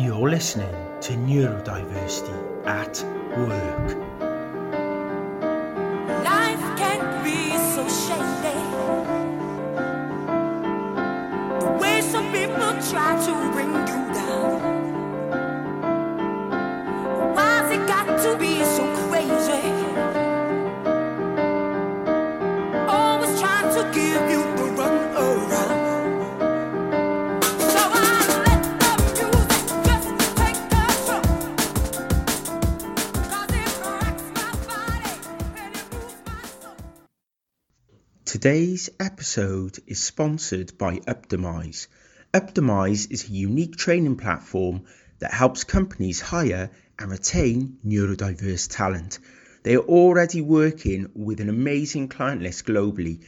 You're listening to Neurodiversity at Work. Today's episode is sponsored by Uptimize. Uptimize is a unique training platform that helps companies hire and retain neurodiverse talent. They are already working with an amazing client list globally.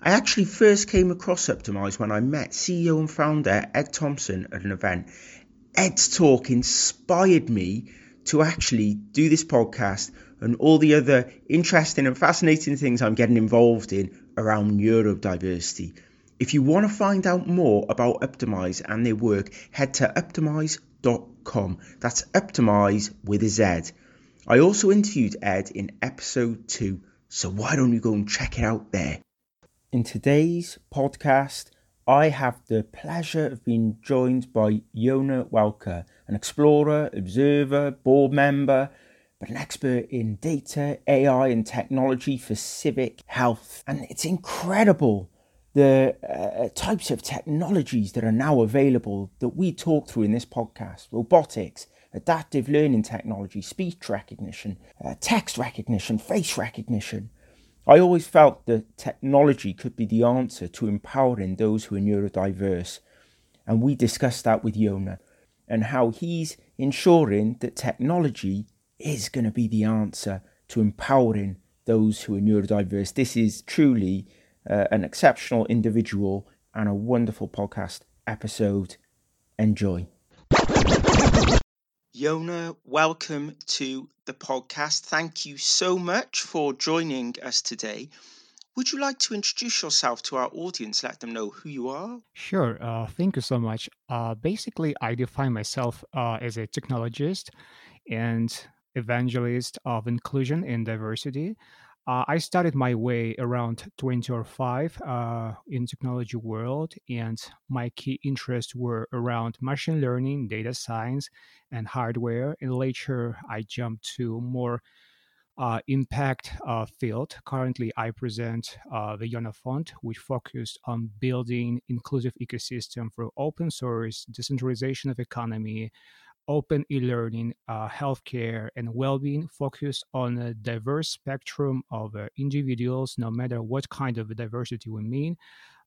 I actually first came across Uptimize when I met CEO and founder Ed Thompson at an event. Ed's talk inspired me to actually do this podcast and all the other interesting and fascinating things I'm getting involved in around neurodiversity. If you want to find out more about Uptimize and their work, head to uptimize.com. That's Uptimize with a Z. I also interviewed Ed in episode 2, so why don't you go and check it out there? In today's podcast, I have the pleasure of being joined by Yonah Welker, an explorer, observer, board member, but an expert in data, AI, and technology for civic health. And it's incredible the uh, types of technologies that are now available that we talk through in this podcast robotics, adaptive learning technology, speech recognition, uh, text recognition, face recognition. I always felt that technology could be the answer to empowering those who are neurodiverse. And we discussed that with Yonah and how he's ensuring that technology is going to be the answer to empowering those who are neurodiverse. This is truly uh, an exceptional individual and a wonderful podcast episode. Enjoy. Yonah, welcome to the podcast. Thank you so much for joining us today. Would you like to introduce yourself to our audience? Let them know who you are. Sure. Uh, thank you so much. Uh, basically, I define myself uh, as a technologist and evangelist of inclusion and diversity. Uh, I started my way around 20 or 5 uh, in technology world, and my key interests were around machine learning, data science, and hardware. And later, I jumped to more uh, impact uh, field. Currently, I present uh, the Yona Fund, which focused on building inclusive ecosystem for open source, decentralization of economy, open e-learning, uh, healthcare, and well-being, focused on a diverse spectrum of uh, individuals, no matter what kind of diversity we mean.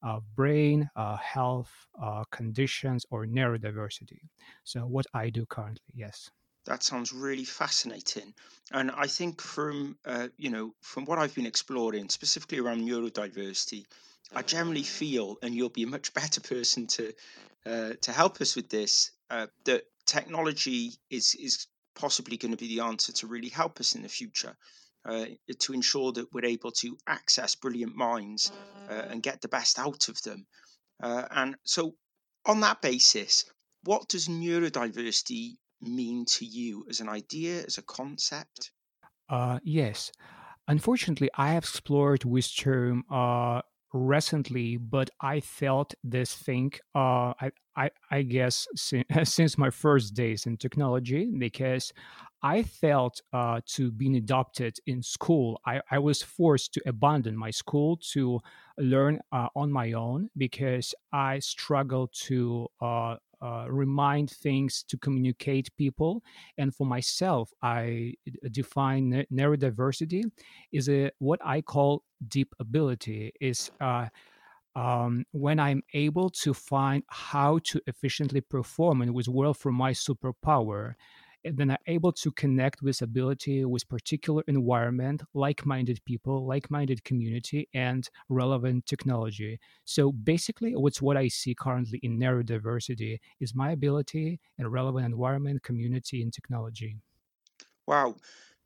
Uh, brain, uh, health uh, conditions, or neurodiversity. So, what I do currently, yes. That sounds really fascinating, and I think from uh, you know from what I've been exploring, specifically around neurodiversity, I generally feel, and you'll be a much better person to uh, to help us with this, uh, that technology is is possibly going to be the answer to really help us in the future. Uh, to ensure that we're able to access brilliant minds uh, and get the best out of them. Uh, and so, on that basis, what does neurodiversity mean to you as an idea, as a concept? Yes. Unfortunately, I have explored this term recently, but I felt this thing, uh, I, I, I guess, since, since my first days in technology, because I felt uh, to being adopted in school, I, I was forced to abandon my school to learn uh, on my own because I struggled to uh, uh, remind things to communicate people. And for myself i define ne- neurodiversity is a what i call deep ability. Is uh, um, when i'm able to find how to efficiently perform and with world from my superpower and then I'm able to connect with ability with particular environment, like-minded people, like-minded community, and relevant technology. So basically, what's what I see currently in neurodiversity is my ability and relevant environment, community, and technology. Wow.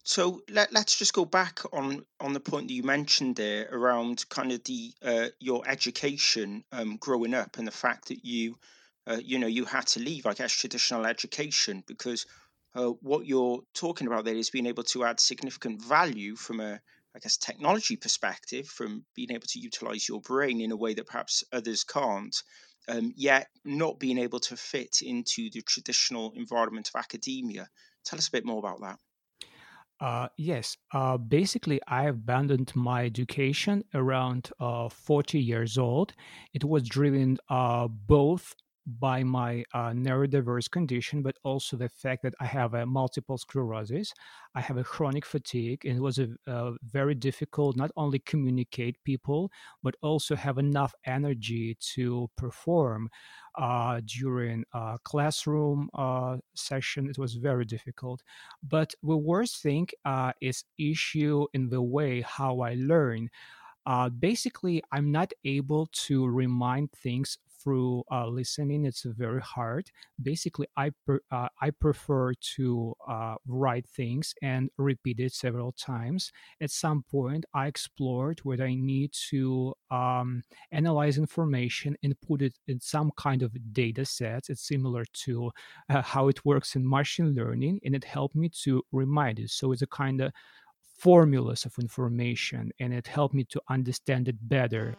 So let, let's just go back on on the point that you mentioned there around kind of the uh, your education um, growing up and the fact that you uh, you know you had to leave, I guess, traditional education because uh, what you're talking about there is being able to add significant value from a I guess technology perspective, from being able to utilize your brain in a way that perhaps others can't, um, yet not being able to fit into the traditional environment of academia. Tell us a bit more about that. Uh, yes, uh, basically, I abandoned my education around uh, 40 years old. It was driven uh, both by my uh, neurodiverse condition, but also the fact that I have a multiple sclerosis. I have a chronic fatigue, it was a, a very difficult not only communicate people, but also have enough energy to perform uh, during a classroom uh, session. It was very difficult. But the worst thing uh, is issue in the way how I learn. Uh, basically, I'm not able to remind things through uh, listening. It's very hard. Basically, I per, uh, I prefer to uh, write things and repeat it several times. At some point, I explored whether I need to um, analyze information and put it in some kind of data set. It's similar to uh, how it works in machine learning, and it helped me to remind it. So it's a kind of formulas of information and it helped me to understand it better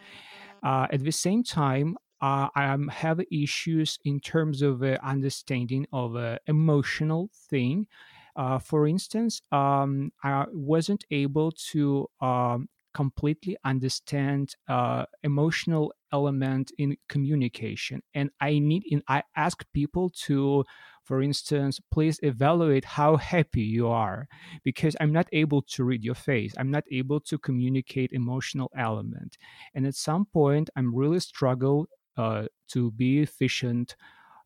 uh, at the same time uh, I have issues in terms of uh, understanding of uh, emotional thing. Uh, for instance, um, I wasn't able to um, completely understand uh, emotional element in communication, and I need. In, I ask people to, for instance, please evaluate how happy you are, because I'm not able to read your face. I'm not able to communicate emotional element, and at some point, I'm really struggle to be efficient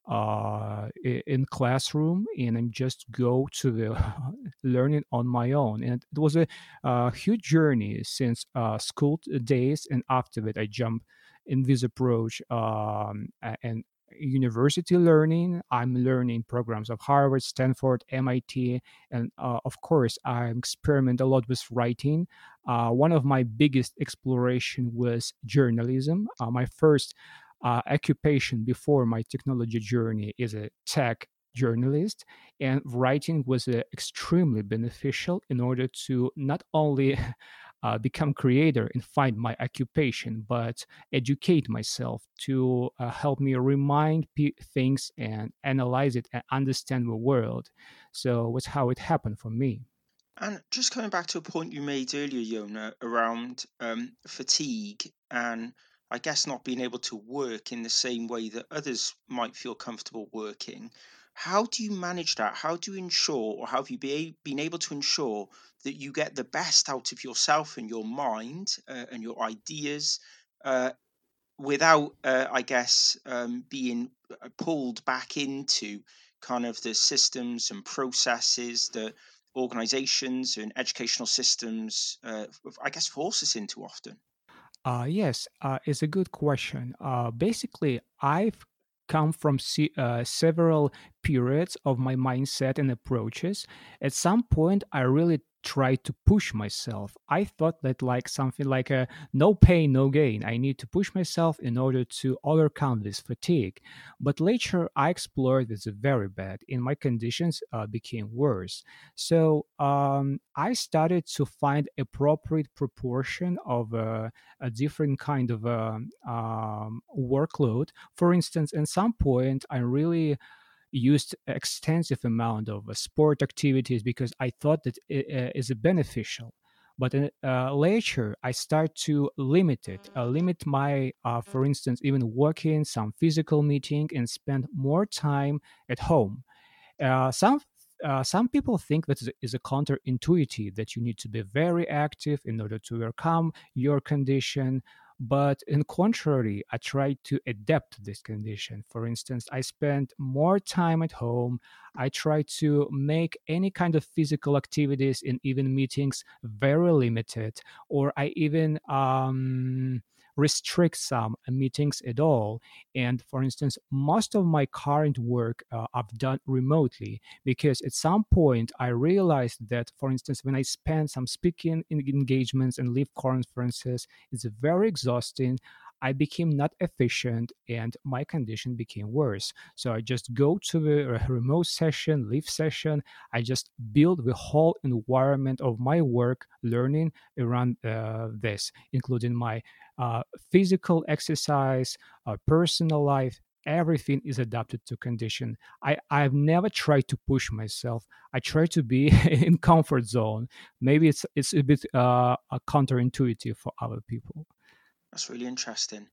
uh, in classroom and I'm just go to the learning on my own. And it was a, a huge journey since uh, school days and after that I jumped in this approach um, and university learning. I'm learning programs of Harvard, Stanford, MIT, and uh, of course I experiment a lot with writing. Uh, one of my biggest exploration was journalism. Uh, my first uh, occupation before my technology journey is a tech journalist and writing was uh, extremely beneficial in order to not only uh, become creator and find my occupation but educate myself to uh, help me remind p- things and analyze it and understand the world. So that's how it happened for me. And just coming back to a point you made earlier, Yonah, around um, fatigue and I guess not being able to work in the same way that others might feel comfortable working. How do you manage that? How do you ensure, or have you be, been able to ensure that you get the best out of yourself and your mind uh, and your ideas uh, without, uh, I guess, um, being uh, pulled back into kind of the systems and processes that organizations and educational systems, uh, I guess, force us into often? Uh, yes, uh, it's a good question. Uh, basically, I've come from se- uh, several periods of my mindset and approaches. At some point, I really try to push myself. I thought that like something like a no pain, no gain. I need to push myself in order to overcome this fatigue. But later I explored this very bad and my conditions uh, became worse. So um, I started to find appropriate proportion of uh, a different kind of uh, um, workload. For instance, at some point I really used extensive amount of uh, sport activities because I thought that it uh, is beneficial. But uh, later, I start to limit it, uh, limit my, uh, for instance, even working, some physical meeting, and spend more time at home. Uh, some uh, some people think that is a counterintuitive that you need to be very active in order to overcome your condition but in contrary, I tried to adapt this condition. For instance, I spent more time at home. I tried to make any kind of physical activities in even meetings very limited, or I even um, restrict some meetings at all. And for instance, most of my current work uh, I've done remotely because at some point I realized that, for instance, when I spend some speaking engagements and live conferences, it's very exhausting. I became not efficient and my condition became worse. So I just go to the remote session, live session. I just build the whole environment of my work, learning around uh, this, including my uh, physical exercise, uh, personal life, everything is adapted to condition. I i've never tried to push myself. I try to be in comfort zone. Maybe it's it's a bit uh counterintuitive for other people That's really interesting.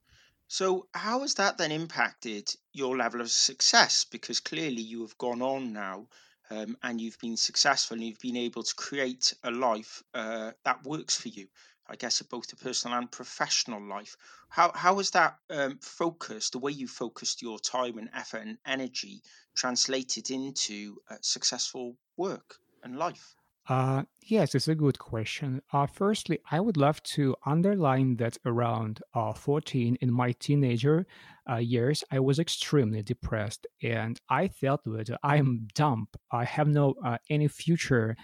So, how has that then impacted your level of success? Because clearly you have gone on now um, and you've been successful and you've been able to create a life uh, that works for you. I guess both the personal and professional life. How how has that um, focus, the way you focused your time and effort and energy, translated into uh, successful work and life? Uh, yes, it's a good question. Uh, firstly, I would love to underline that around uh, 14 in my teenager uh, years, I was extremely depressed and I felt that I'm dumb. I have no uh, any future,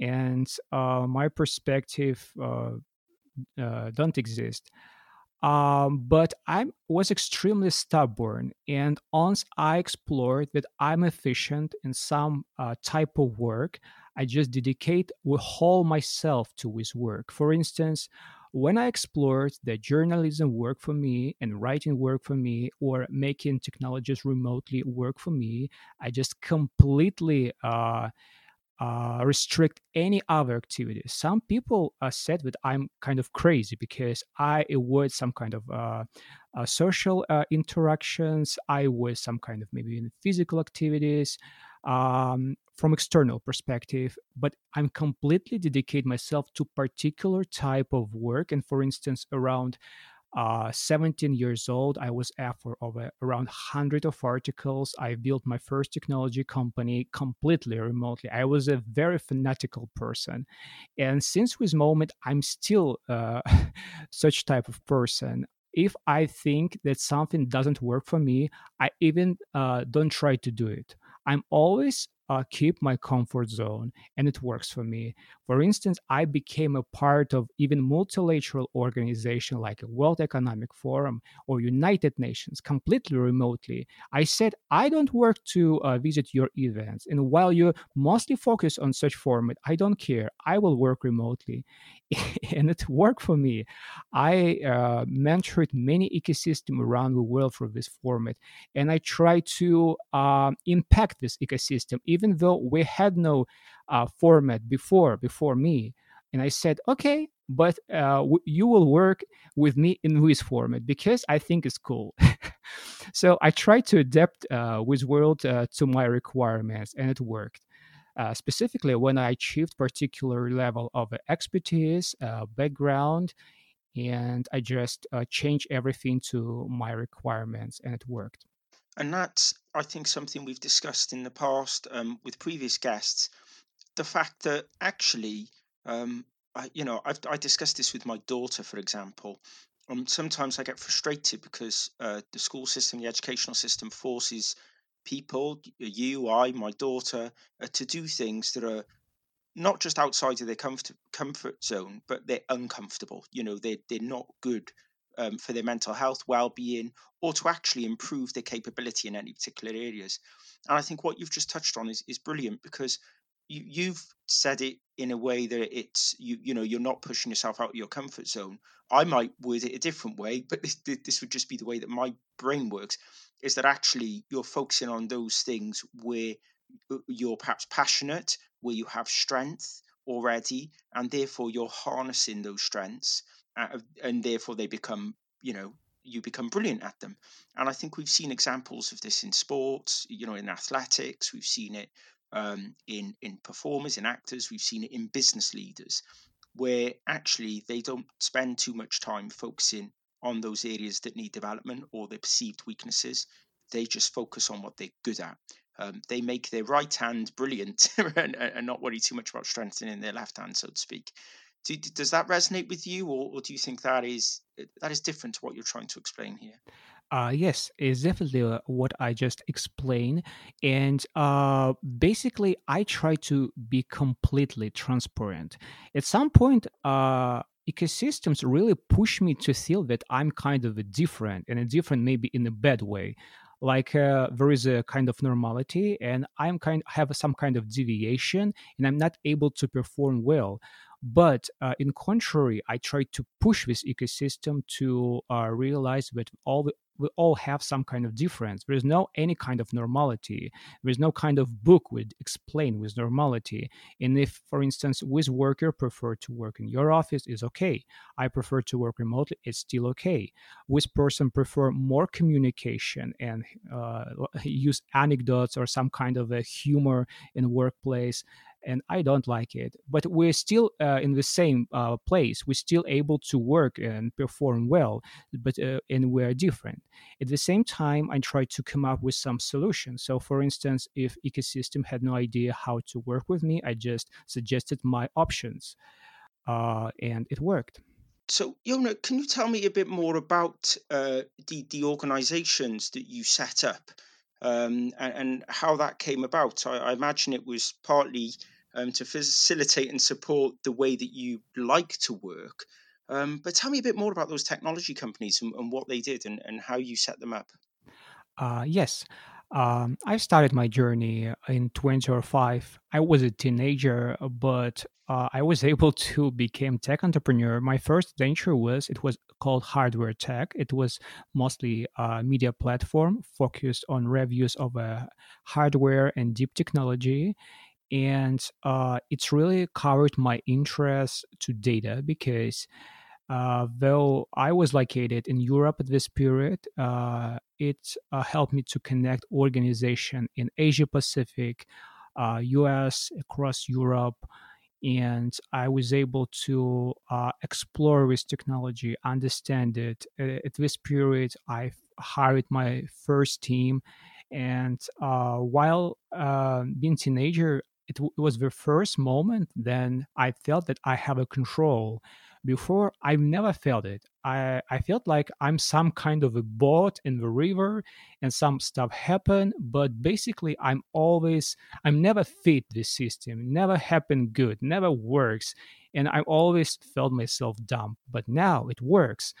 and uh, my perspective don't exist. Um, but I was extremely stubborn, and once I explored that I'm efficient in some type of work, I just dedicate whole myself to his work. For instance, when I explored that journalism work for me and writing work for me, or making technologies remotely work for me, I just completely uh, uh, restrict any other activities. Some people uh, said that I'm kind of crazy because I avoid some kind of uh, uh, social uh, interactions. I avoid some kind of maybe even physical activities um, from external perspective. But I'm completely dedicate myself to particular type of work. And for instance, around uh, 17 years old i was author of a, around 100 of articles i built my first technology company completely remotely i was a very fanatical person and since this moment i'm still uh, such type of person if i think that something doesn't work for me i even uh, don't try to do it i'm always uh, keep my comfort zone and it works for me. For instance i became a part of even multilateral organization like a world economic forum or united nations completely remotely. I said i don't work to uh, visit your events and while you mostly focus on such format i don't care. I will work remotely. And it worked for me. I uh, mentored many ecosystem around the world for this format and i try to uh, impact this ecosystem even though we had no uh, format before before me. And i said okay but uh, w- you will work with me in this format because i think it's cool. So i tried to adapt uh, world uh, to my requirements and it worked. Uh, specifically when i achieved particular level of expertise uh, background and i just uh, changed everything to my requirements and it worked. And that's, I think, something we've discussed in the past um, with previous guests. The fact that actually, um, I, you know, I've I discussed this with my daughter, for example. Um, sometimes I get frustrated because uh, the school system, the educational system, forces people, you, I, my daughter, uh, to do things that are not just outside of their comfort comfort zone, but they're uncomfortable. You know, they they're not good um, for their mental health, well being, or to actually improve their capability in any particular areas. And I think what you've just touched on is is brilliant because you you've said it in a way that it's you you know you're not pushing yourself out of your comfort zone. I might word it a different way, but this this would just be the way that my brain works. Is that actually you're focusing on those things where you're perhaps passionate, where you have strength already, and therefore you're harnessing those strengths, and therefore they become, you know, you become brilliant at them. And I think we've seen examples of this in sports, you know, in athletics, we've seen it um, in in performers, in actors, we've seen it in business leaders, where actually they don't spend too much time focusing on those areas that need development or their perceived weaknesses. They just focus on what they're good at um, they make their right hand brilliant and, and not worry too much about strengthening their left hand, so to speak. Do, does that resonate with you, or, or do you think that is uh, that is different to what you're trying to explain here? Uh, yes, it's definitely uh, what I just explained. And uh, basically, I try to be completely transparent. At some point, uh, ecosystems really push me to feel that I'm kind of a different and a different maybe in a bad way. Like uh, there is a kind of normality, and I'm kind have some kind of deviation, and I'm not able to perform well. But uh, in contrary, I try to push this ecosystem to uh, realize that all the, we all have some kind of difference. There is no any kind of normality. There is no kind of book would explain with normality. And if, for instance, with worker prefer to work in your office, is okay. I prefer to work remotely, it's still okay. With person prefer more communication and uh, use anecdotes or some kind of a humor in workplace and I don't like it. But we're still uh, in the same uh, place. We're still able to work and perform well, but uh, and we're different. At the same time, I try to come up with some solutions. So, for instance, if ecosystem had no idea how to work with me, I just suggested my options, uh, and it worked. So, Yonah, can you tell me a bit more about uh, the the organisations that you set up um, and, and how that came about? I, I imagine it was partly um, to facilitate and support the way that you like to work. Um, but tell me a bit more about those technology companies and, and what they did and, and how you set them up. Uh, yes. Um, I started my journey in 2005. I was a teenager, but uh, I was able to become tech entrepreneur. My first venture was it was called Hardware Tech. It was mostly a media platform focused on reviews of uh, hardware and deep technology and uh, it's really covered my interest to data because uh, though I was located in Europe at this period, uh, it uh, helped me to connect organization in Asia Pacific, U.S. Uh, across Europe, and I was able to uh, explore this technology, understand it. At this period, I hired my first team, and uh, while being teenager, it, it was the first moment then I felt that I have a control. Before, I've never felt it. I, I felt like I'm some kind of a boat in the river and some stuff happen, but basically I'm always, I'm never fit this system, never happened good, never works. And I always felt myself dumb, but now it works.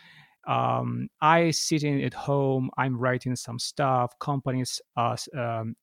Um, I sitting at home, I'm writing some stuff, companies uh, um,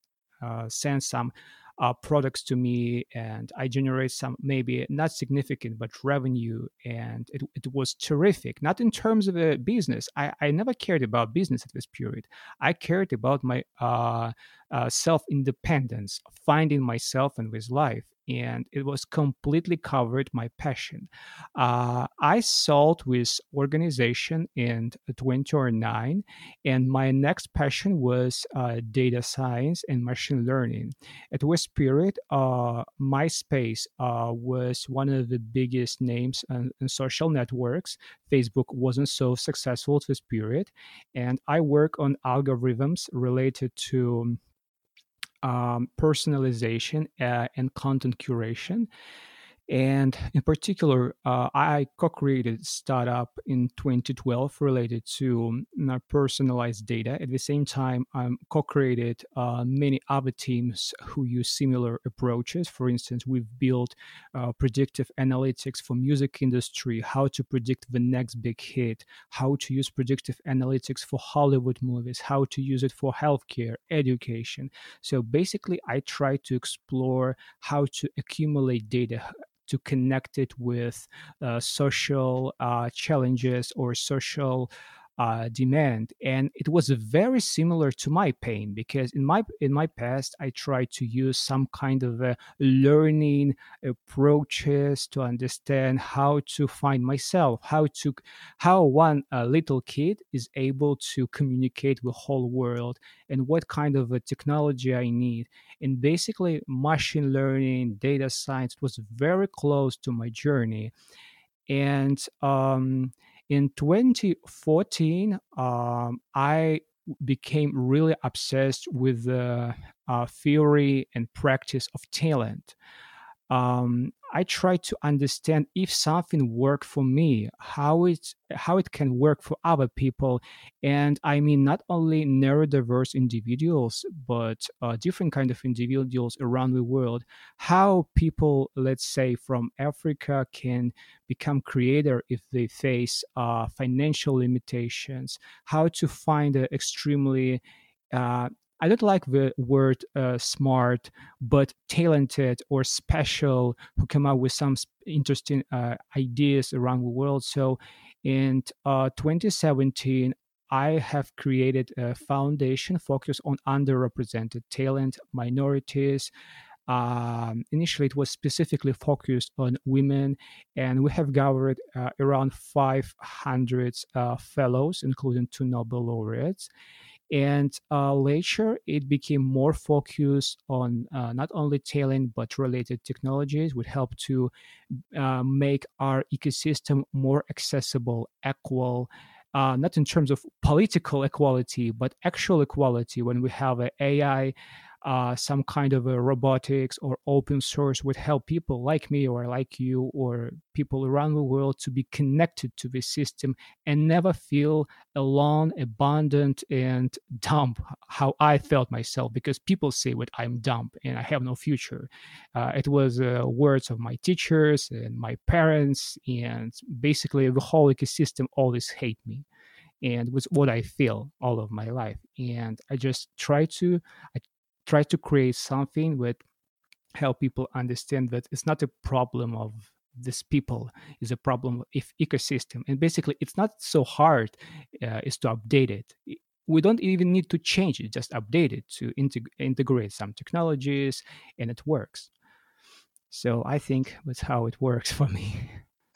uh, send some uh, products to me and i generate some maybe not significant but revenue and it, it was terrific. Not in terms of a business. I, I never cared about business at this period. I cared about my uh, uh, self independence finding myself in this life and it was completely covered my passion. Uh, I sold with organization in 2009, and my next passion was uh, data science and machine learning. At West Period, uh, MySpace uh, was one of the biggest names in, in, social networks. Facebook wasn't so successful at this period, and I work on algorithms related to um, personalization uh, and content curation and in particular, uh, I co-created startup in 2012 related to personalized data. At the same time, I co-created uh, many other teams who use similar approaches. For instance, we've built uh, predictive analytics for music industry, how to predict the next big hit, how to use predictive analytics for Hollywood movies, how to use it for healthcare, education. So basically, I try to explore how to accumulate data to connect it with uh, social uh, challenges or social uh, demand and it was very similar to my pain because in my in my past i tried to use some kind of a learning approaches to understand how to find myself how to how one uh, little kid is able to communicate with whole world and what kind of a technology i need. And basically machine learning data science was very close to my journey. And um, in 2014, um, I became really obsessed with the uh, theory and practice of talent. Um, I try to understand if something worked for me, how it how it can work for other people, and I mean not only neurodiverse individuals, but uh, different kind of individuals around the world. How people, let's say from Africa, can become creator if they face uh, financial limitations. How to find an extremely uh, I don't like the word uh, smart, but talented or special who come up with some interesting uh, ideas around the world. So in uh, 2017, I have created a foundation focused on underrepresented talent, minorities. Um, initially, it was specifically focused on women, and we have gathered uh, around 500 uh, fellows, including two Nobel laureates and uh, later it became more focused on uh, not only talent but related technologies would help to uh, make our ecosystem more accessible equal uh, not in terms of political equality but actual equality when we have an ai uh, some kind of robotics or open source would help people like me or like you or people around the world to be connected to this system and never feel alone, abandoned, and dumb. How I felt myself because people say that I'm dumb and I have no future. Uh, it was uh, words of my teachers and my parents, and basically the whole ecosystem always hate me and was what I feel all of my life. And I just try to I try to create something that help people understand that it's not a problem of this people is a problem of ecosystem. And basically it's not so hard uh, is to update it. We don't even need to change it just update it to integ- integrate some technologies and it works. So i think that's how it works for me.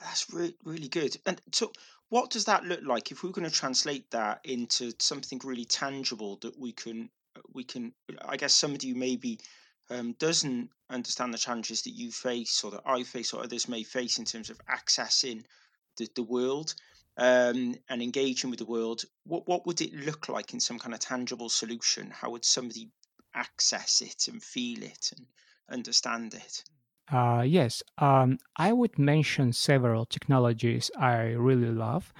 That's re- really good. And so, what does that look like if we're going to translate that into something really tangible that we can we can? I guess somebody who maybe um, doesn't understand the challenges that you face or that I face or others may face in terms of accessing the, the world um, and engaging with the world. What what would it look like in some kind of tangible solution? How would somebody access it and feel it and understand it? Uh, yes, um, I would mention several technologies I really love.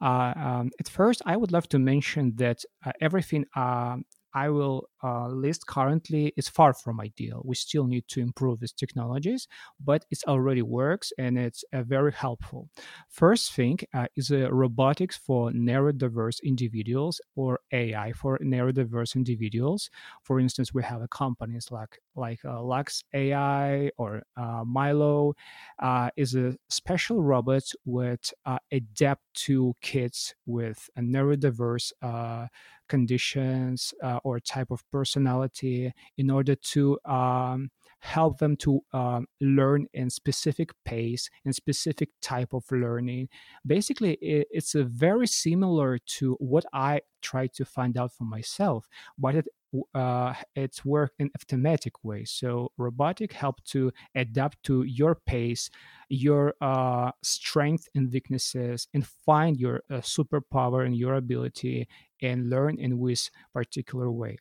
Uh, um, at first, I would love to mention that uh, everything um I will uh, list currently is far from ideal. We still need to improve these technologies, but it already works and it's uh, very helpful. First thing uh, is uh, robotics for neurodiverse individuals or AI for neurodiverse individuals. For instance, we have companies like like uh, Lux AI or uh, Milo is a special robot with adapt to kids with a neurodiverse conditions uh, or type of personality in order to um, help them to um, learn in specific pace and specific type of learning basically it, it's very similar to what i try to find out for myself but it uh, it's work in a thematic way. So robotic help to adapt to your pace, your uh, strength and weaknesses, and find your uh, superpower and your ability and learn in this particular way.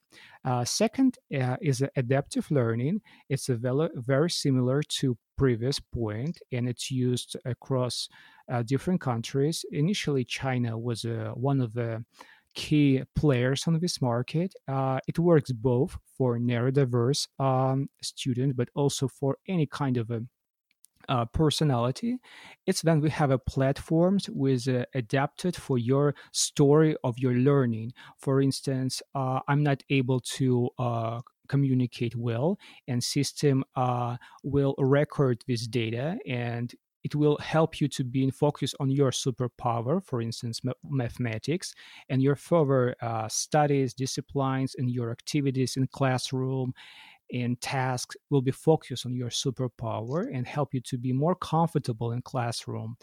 Uh, second uh, is adaptive learning. It's a very, similar to previous point, and it's used across uh, different countries. Initially, China was one of the key players on this market. Uh, it works both for neurodiverse um, students, but also for any kind of a uh, personality. It's when we have a platforms with uh, adapted for your story of your learning. For instance, uh, I'm not able to uh, communicate well, and system uh, will record this data and it will help you to be in focus on your superpower, for instance, ma- mathematics, and your further uh, studies, disciplines, and your activities in classroom and tasks will be focused on your superpower and help you to be more comfortable in classroom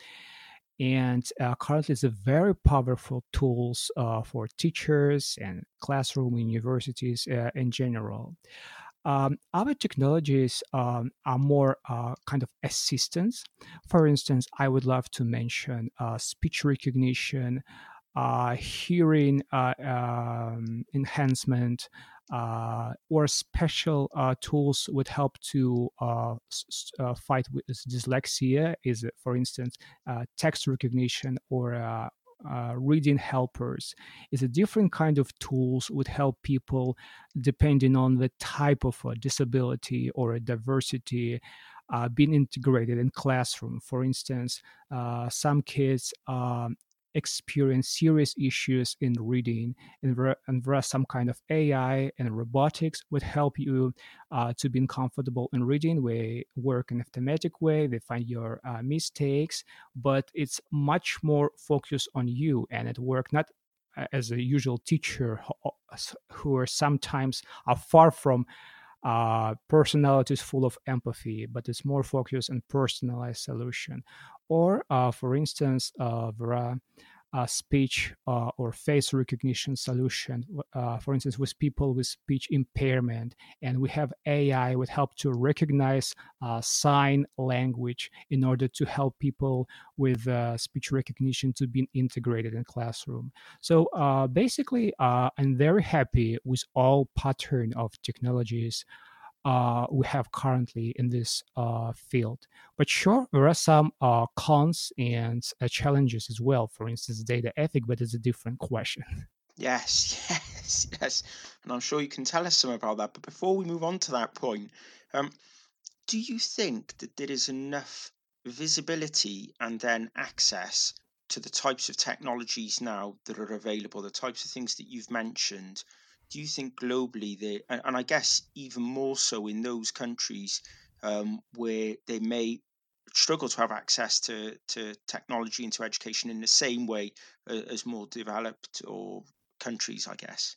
and uh, currently it's a very powerful tools uh, for teachers and classroom universities uh, in general um, other technologies um, are more uh, kind of assistance. For instance, I would love to mention uh, speech recognition, uh, hearing um, enhancement, uh, or special uh, tools would help to uh, s- uh, fight with dyslexia. Is for instance uh, text recognition or uh, reading helpers? Is a different kind of tools would help people depending on the type of a disability or a diversity being integrated in classroom? For instance some kids um, experience serious issues in reading and there, and there are some kind of ai and robotics would help you uh, to being comfortable in reading. We work in a thematic way they find your uh, mistakes but it's much more focused on you and at work not uh, as a usual teacher who who are sometimes are far from uh, personalities full of empathy, but it's more focused on personalized solution. Or, uh, for instance, uh, there are speech uh, or face recognition solution, uh, for instance, with people with speech impairment, and we have AI would help to recognize uh, sign language in order to help people with uh, speech recognition to be integrated in classroom. So uh, basically, I'm very happy with all pattern of technologies uh, we have currently in this uh, field. But sure, there are some uh, cons and uh, challenges as well. For instance, data ethic, but it's a different question. Yes, yes, yes. And I'm sure you can tell us some about that. But before we move on to that point, um, do you think that there is enough visibility and then access to the types of technologies now that are available, the types of things that you've mentioned? Do you think globally they, and, and I guess even more so in those countries um, where they may struggle to have access to, to technology and to education in the same way uh, as more developed or countries, I guess?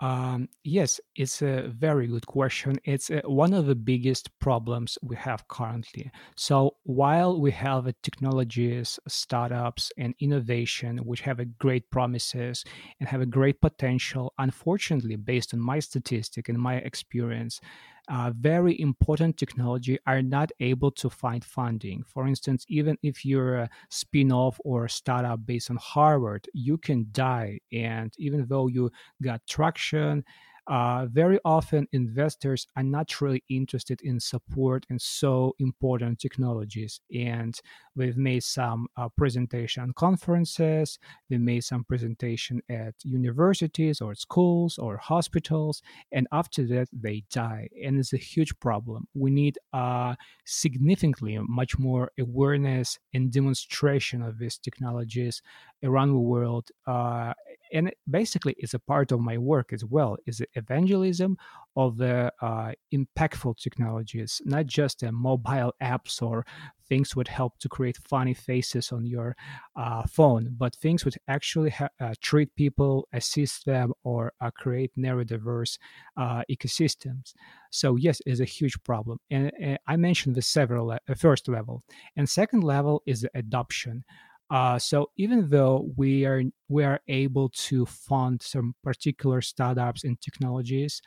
Um, yes, it's a very good question. It's uh, one of the biggest problems we have currently. So, while we have uh, technologies, startups, and innovation which have a great promises and have a great potential, unfortunately, based on my statistic and my experience, uh, very important technology are not able to find funding. For instance, even if you're a spin off or startup based on Harvard, you can die. And even though you got traction, uh, very often investors are not really interested in support in so important technologies. And we've made some uh, presentation conferences. We made some presentation at universities or schools or hospitals. And after that they die. And it's a huge problem. We need uh, significantly much more awareness and demonstration of these technologies around the world uh, and basically it's a part of my work as well is evangelism of the uh, impactful technologies not just uh, mobile apps or things would help to create funny faces on your uh, phone but things would actually ha- uh, treat people assist them or uh, create neurodiverse uh, ecosystems. So yes it's a huge problem and, and i mentioned the several first level and second level is adoption uh, so even though we are we are able to fund some particular startups and technologies,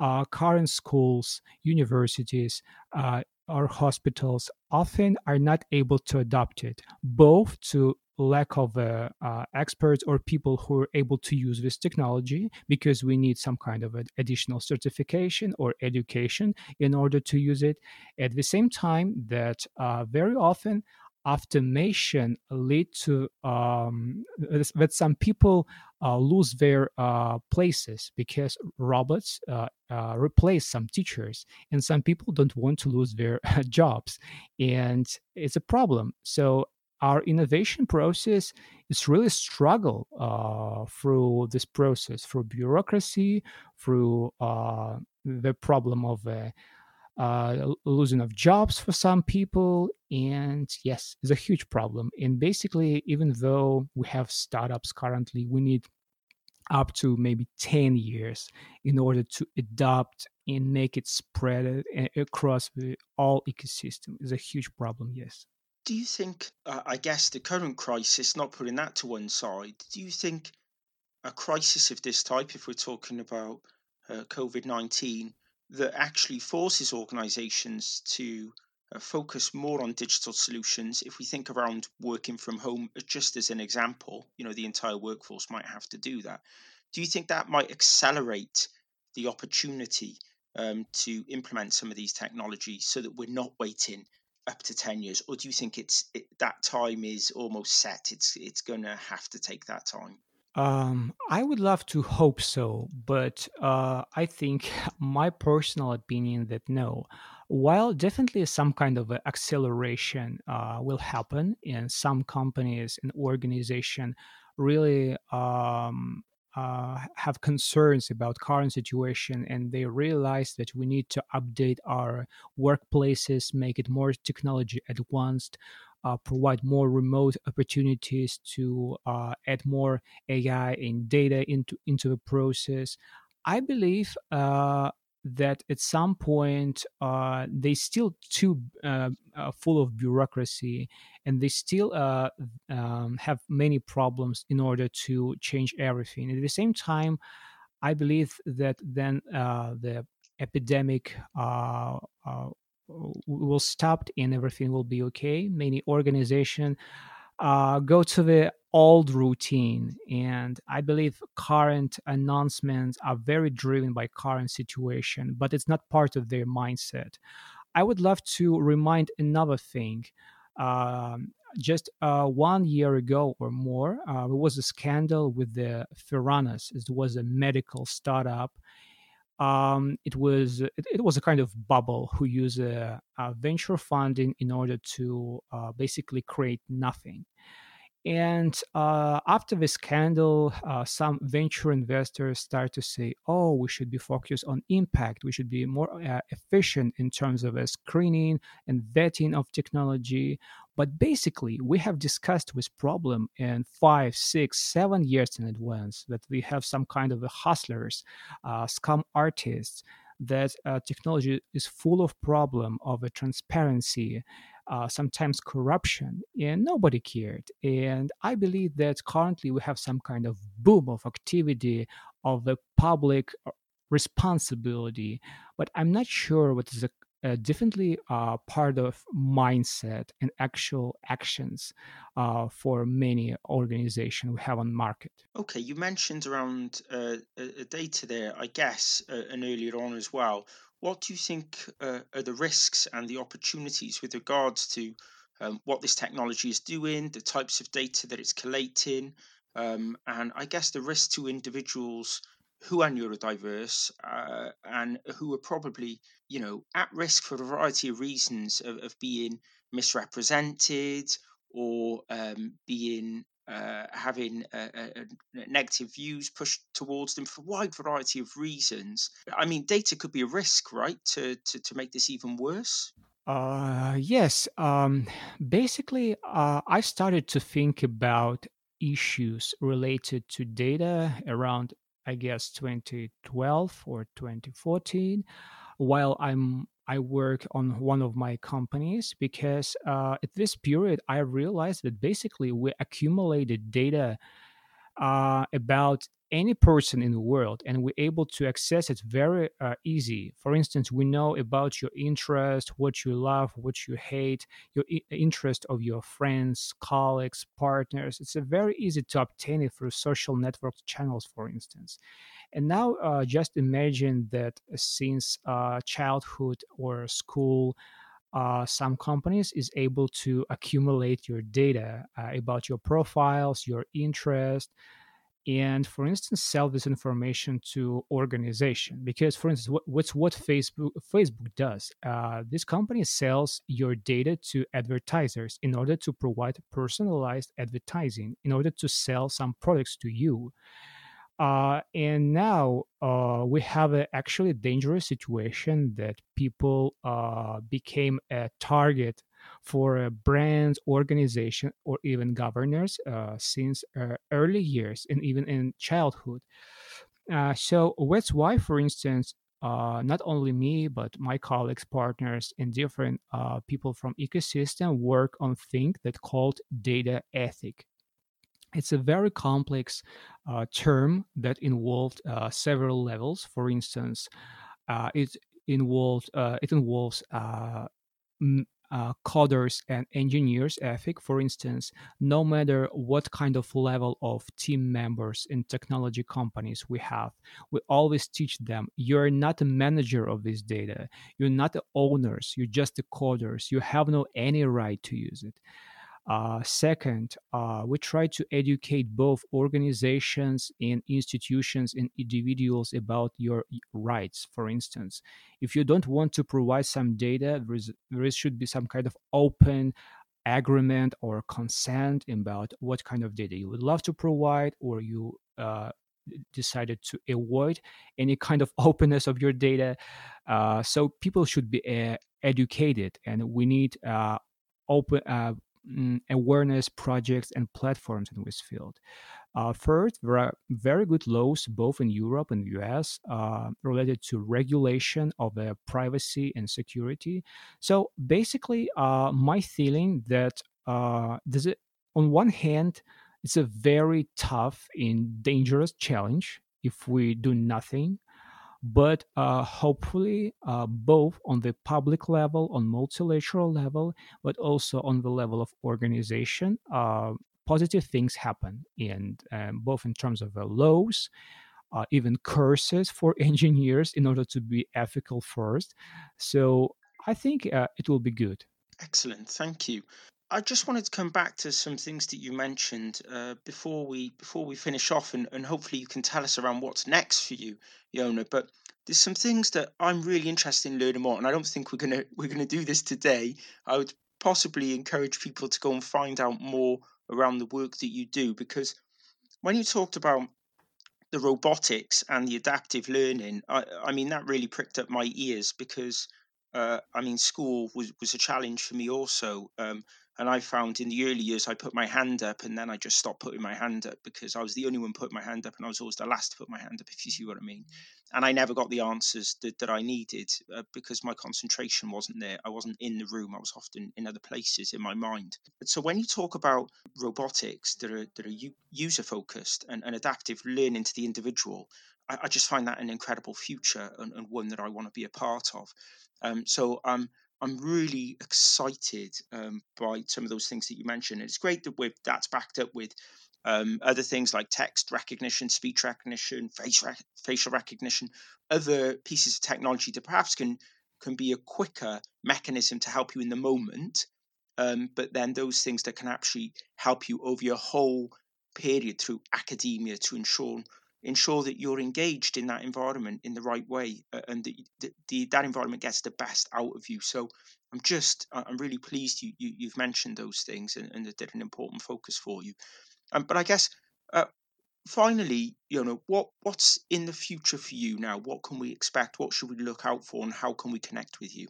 uh, current schools, universities, uh, or hospitals often are not able to adopt it, both to lack of uh, uh, experts or people who are able to use this technology because we need some kind of additional certification or education in order to use it. At the same time that uh, very often automation lead to um, that some people uh, lose their uh, places because robots uh, uh, replace some teachers and some people don't want to lose their jobs. And it's a problem. So our innovation process is really struggle uh, through this process through bureaucracy through uh, the problem of uh, losing of jobs for some people. And yes, it's a huge problem. And basically, even though we have startups currently, we need up to maybe 10 years in order to adopt and make it spread across all ecosystem is a huge problem yes do you think uh, i guess the current crisis not putting that to one side do you think a crisis of this type if we're talking about uh, covid-19 that actually forces organizations to uh, focus more on digital solutions, if we think around working from home, uh, just as an example, you know, the entire workforce might have to do that. Do you think that might accelerate the opportunity um, to implement some of these technologies so that we're not waiting up to 10 years? Or do you think it's it, that time is almost set? It's it's going to have to take that time Um, I would love to hope so, but uh, I think my personal opinion that no. While definitely some kind of acceleration uh, will happen, in some companies and organization really um, uh, have concerns about current situation, and they realize that we need to update our workplaces, make it more technology advanced, uh, provide more remote opportunities to uh, add more AI and data into into the process. I believe uh, that at some point uh, they still too uh, uh, full of bureaucracy and they still uh, um, have many problems in order to change everything. At the same time, I believe that then uh, the epidemic uh, will stop and everything will be okay. Many organizations uh, go to the old routine, and I believe current announcements are very driven by current situation, but it's not part of their mindset. I would love to remind another thing. Um, just uh, one year ago or more, uh, there was a scandal with the Theranos. It was a medical startup um, it was it, it, was a kind of bubble who use venture funding in order to uh, basically create nothing and uh, after the scandal, uh, some venture investors start to say, oh, we should be focused on impact. We should be more uh, efficient in terms of screening and vetting of technology. But basically, we have discussed this problem in five, six, seven years in advance that we have some kind of hustlers, uh, scam artists, that uh, technology is full of problem of a transparency uh, sometimes corruption, and nobody cared. And I believe that currently we have some kind of boom of activity of the public uh, responsibility, but I'm not sure what is a uh, definitely uh, part of mindset and actual actions uh, for many organizations we have on market. Okay, you mentioned around uh, data there, I guess, uh, and earlier on as well. What do you think uh, are the risks and the opportunities with regards to um, what this technology is doing, the types of data that it's collating, um, and I guess the risk to individuals who are neurodiverse uh, and who are probably, you know, at risk for a variety of reasons of, of being misrepresented or um, being uh, having uh, uh, negative views pushed towards them for a wide variety of reasons. I mean, data could be a risk, right, to to, to make this even worse. Uh, yes. Um, basically, uh, I started to think about issues related to data around, I guess, 2012 or 2014, while I'm I work on one of my companies because uh, at this period I realized that basically we accumulated data uh, about any person in the world and we're able to access it very uh, easy. For instance we know about your interest what you love what you hate your I- interest of your friends colleagues partners. It's very easy to obtain it through social network channels for instance. And now uh, just imagine that since uh, childhood or school uh, some companies is able to accumulate your data uh, about your profiles your interest and for instance sell this information to organization. Because for instance what, what's what facebook facebook does uh, this company sells your data to advertisers in order to provide personalized advertising in order to sell some products to you uh, and now uh, we have a actually dangerous situation that people uh, became a target for a brand, organization, or even governors uh, since uh, early years and even in childhood. Uh, so that's why, for instance, not only me but my colleagues, partners, and different people from ecosystem work on thing that called data ethic it's a very complex uh, term that involved uh, several levels. For instance, uh, it involved uh, it involves uh, uh, coders and engineers ethic, for instance, no matter what kind of level of team members in technology companies we have, we always teach them you're not a manager of this data, you're not the owners, you're just the coders, you have no any right to use it. Uh, second, uh, we try to educate both organizations and institutions and individuals about your rights. For instance, if you don't want to provide some data, there, is, there should be some kind of open agreement or consent about what kind of data you would love to provide or you uh, decided to avoid any kind of openness of your data. Uh, so people should be uh, educated, and we need uh, open uh, mm, awareness projects and platforms in this field. Uh, first, there are very good laws both in Europe and the US uh, related to regulation of uh, privacy and security. So basically, uh, my feeling that uh, there's a, on one hand, it's a very tough and dangerous challenge if we do nothing but uh, hopefully uh, both on the public level on multilateral level but also on the level of organization uh, positive things happen. And um, both in terms of the laws uh, even curses for engineers in order to be ethical first. So i think uh, it will be good. Excellent, thank you. I just wanted to come back to some things that you mentioned uh, before we before we finish off, and, and hopefully you can tell us around what's next for you, Yonah. But there's some things that I'm really interested in learning more, and I don't think we're gonna we're gonna do this today. I would possibly encourage people to go and find out more around the work that you do because when you talked about the robotics and the adaptive learning, I, I mean that really pricked up my ears because uh, I mean school was was a challenge for me also. Um, and I found in the early years I put my hand up and then I just stopped putting my hand up because I was the only one putting my hand up and I was always the last to put my hand up, if you see what I mean. And I never got the answers that, that I needed uh, because my concentration wasn't there. I wasn't in the room. I was often in other places in my mind. But so when you talk about robotics that are that are user focused and, and adaptive learning to the individual, I, I just find that an incredible future and, and one that I want to be a part of. Um, so um, I'm really excited um, by some of those things that you mentioned. And it's great that we've, that's backed up with um, other things like text recognition, speech recognition, face rec- facial recognition, other pieces of technology that perhaps can can be a quicker mechanism to help you in the moment. Um, but then those things that can actually help you over your whole period through academia to ensure ensure that you're engaged in that environment in the right way and that the, the, that environment gets the best out of you. So i'm just i'm really pleased you, you have mentioned those things and, and that they're an important focus for you. Um, but i guess uh, finally you know what what's in the future for you now? What can we expect? What should we look out for and how can we connect with you?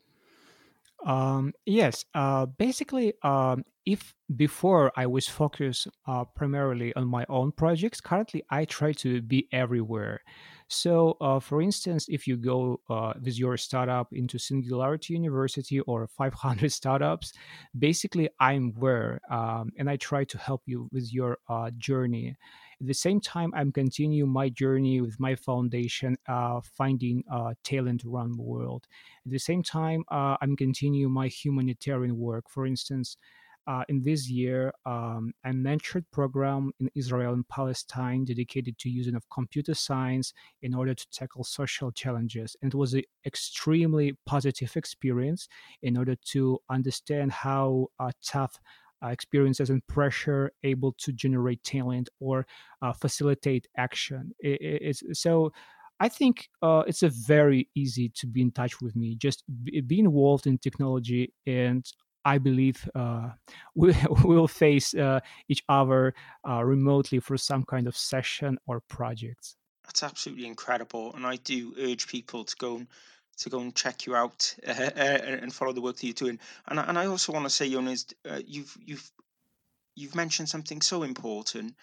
Um, yes, uh, basically, um, if before I was focused uh, primarily on my own projects, currently I try to be everywhere. So, uh, for instance, if you go uh, with your startup into Singularity University or 500 startups, basically I'm where um, and I try to help you with your uh, journey. At the same time, I'm continuing my journey with my foundation, uh, finding uh, talent around the world. At the same time, I'm continuing my humanitarian work. For instance, uh, in this year, um, I mentored program in Israel and Palestine dedicated to using of computer science in order to tackle social challenges. And it was an extremely positive experience in order to understand how uh, tough uh, experiences and pressure able to generate talent or uh, facilitate action. It, it's so. I think uh, it's a very easy to be in touch with me. Just be involved in technology, and I believe uh, we will face uh, each other uh, remotely for some kind of session or projects. That's absolutely incredible, and I do urge people to go and to go and check you out uh, and follow the work that you're doing. And and I also want to say, Jonas, uh, you've you've you've mentioned something so important,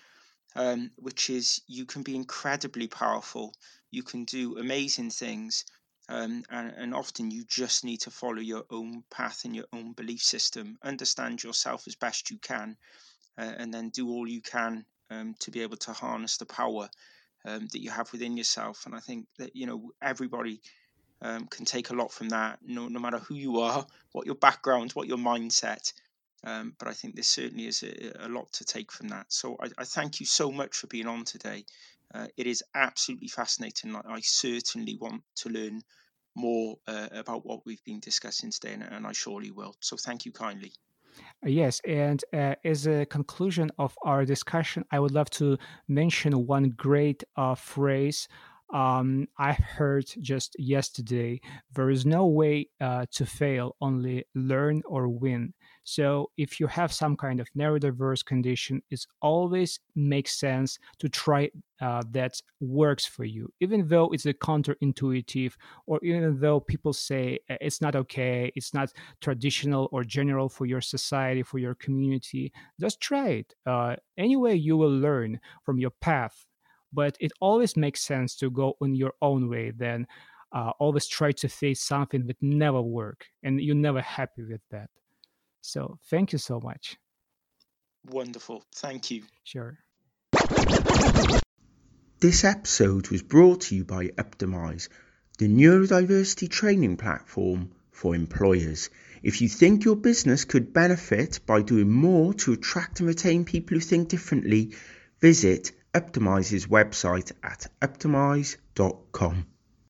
um, which is you can be incredibly powerful. You can do amazing things, um, and, and often you just need to follow your own path and your own belief system. Understand yourself as best you can, uh, and then do all you can um, to be able to harness the power um, that you have within yourself. And I think that you know everybody um, can take a lot from that, no, no matter who you are, what your background, what your mindset. Um, but I think there certainly is a, a, lot to take from that. So I, I, thank you so much for being on today. Uh, it is absolutely fascinating. I, certainly want to learn more uh, about what we've been discussing today, and, and, I surely will. So thank you kindly. Yes, and uh, as a conclusion of our discussion, I would love to mention one great uh, phrase um, I heard just yesterday there is no way uh, to fail, only learn or win. So, if you have some kind of neurodiverse condition, it always makes sense to try uh, that works for you, even though it's a counterintuitive, or even though people say uh, it's not okay, it's not traditional or general for your society, for your community. Just try it. Uh, anyway, you will learn from your path but it always makes sense to go in your own way than uh, always try to face something that never work and you're never happy with that. So thank you so much. Wonderful. Thank you. Sure. This episode was brought to you by Uptimize, the neurodiversity training platform for employers. If you think your business could benefit by doing more to attract and retain people who think differently, visit Uptimize's website at uptimize.com.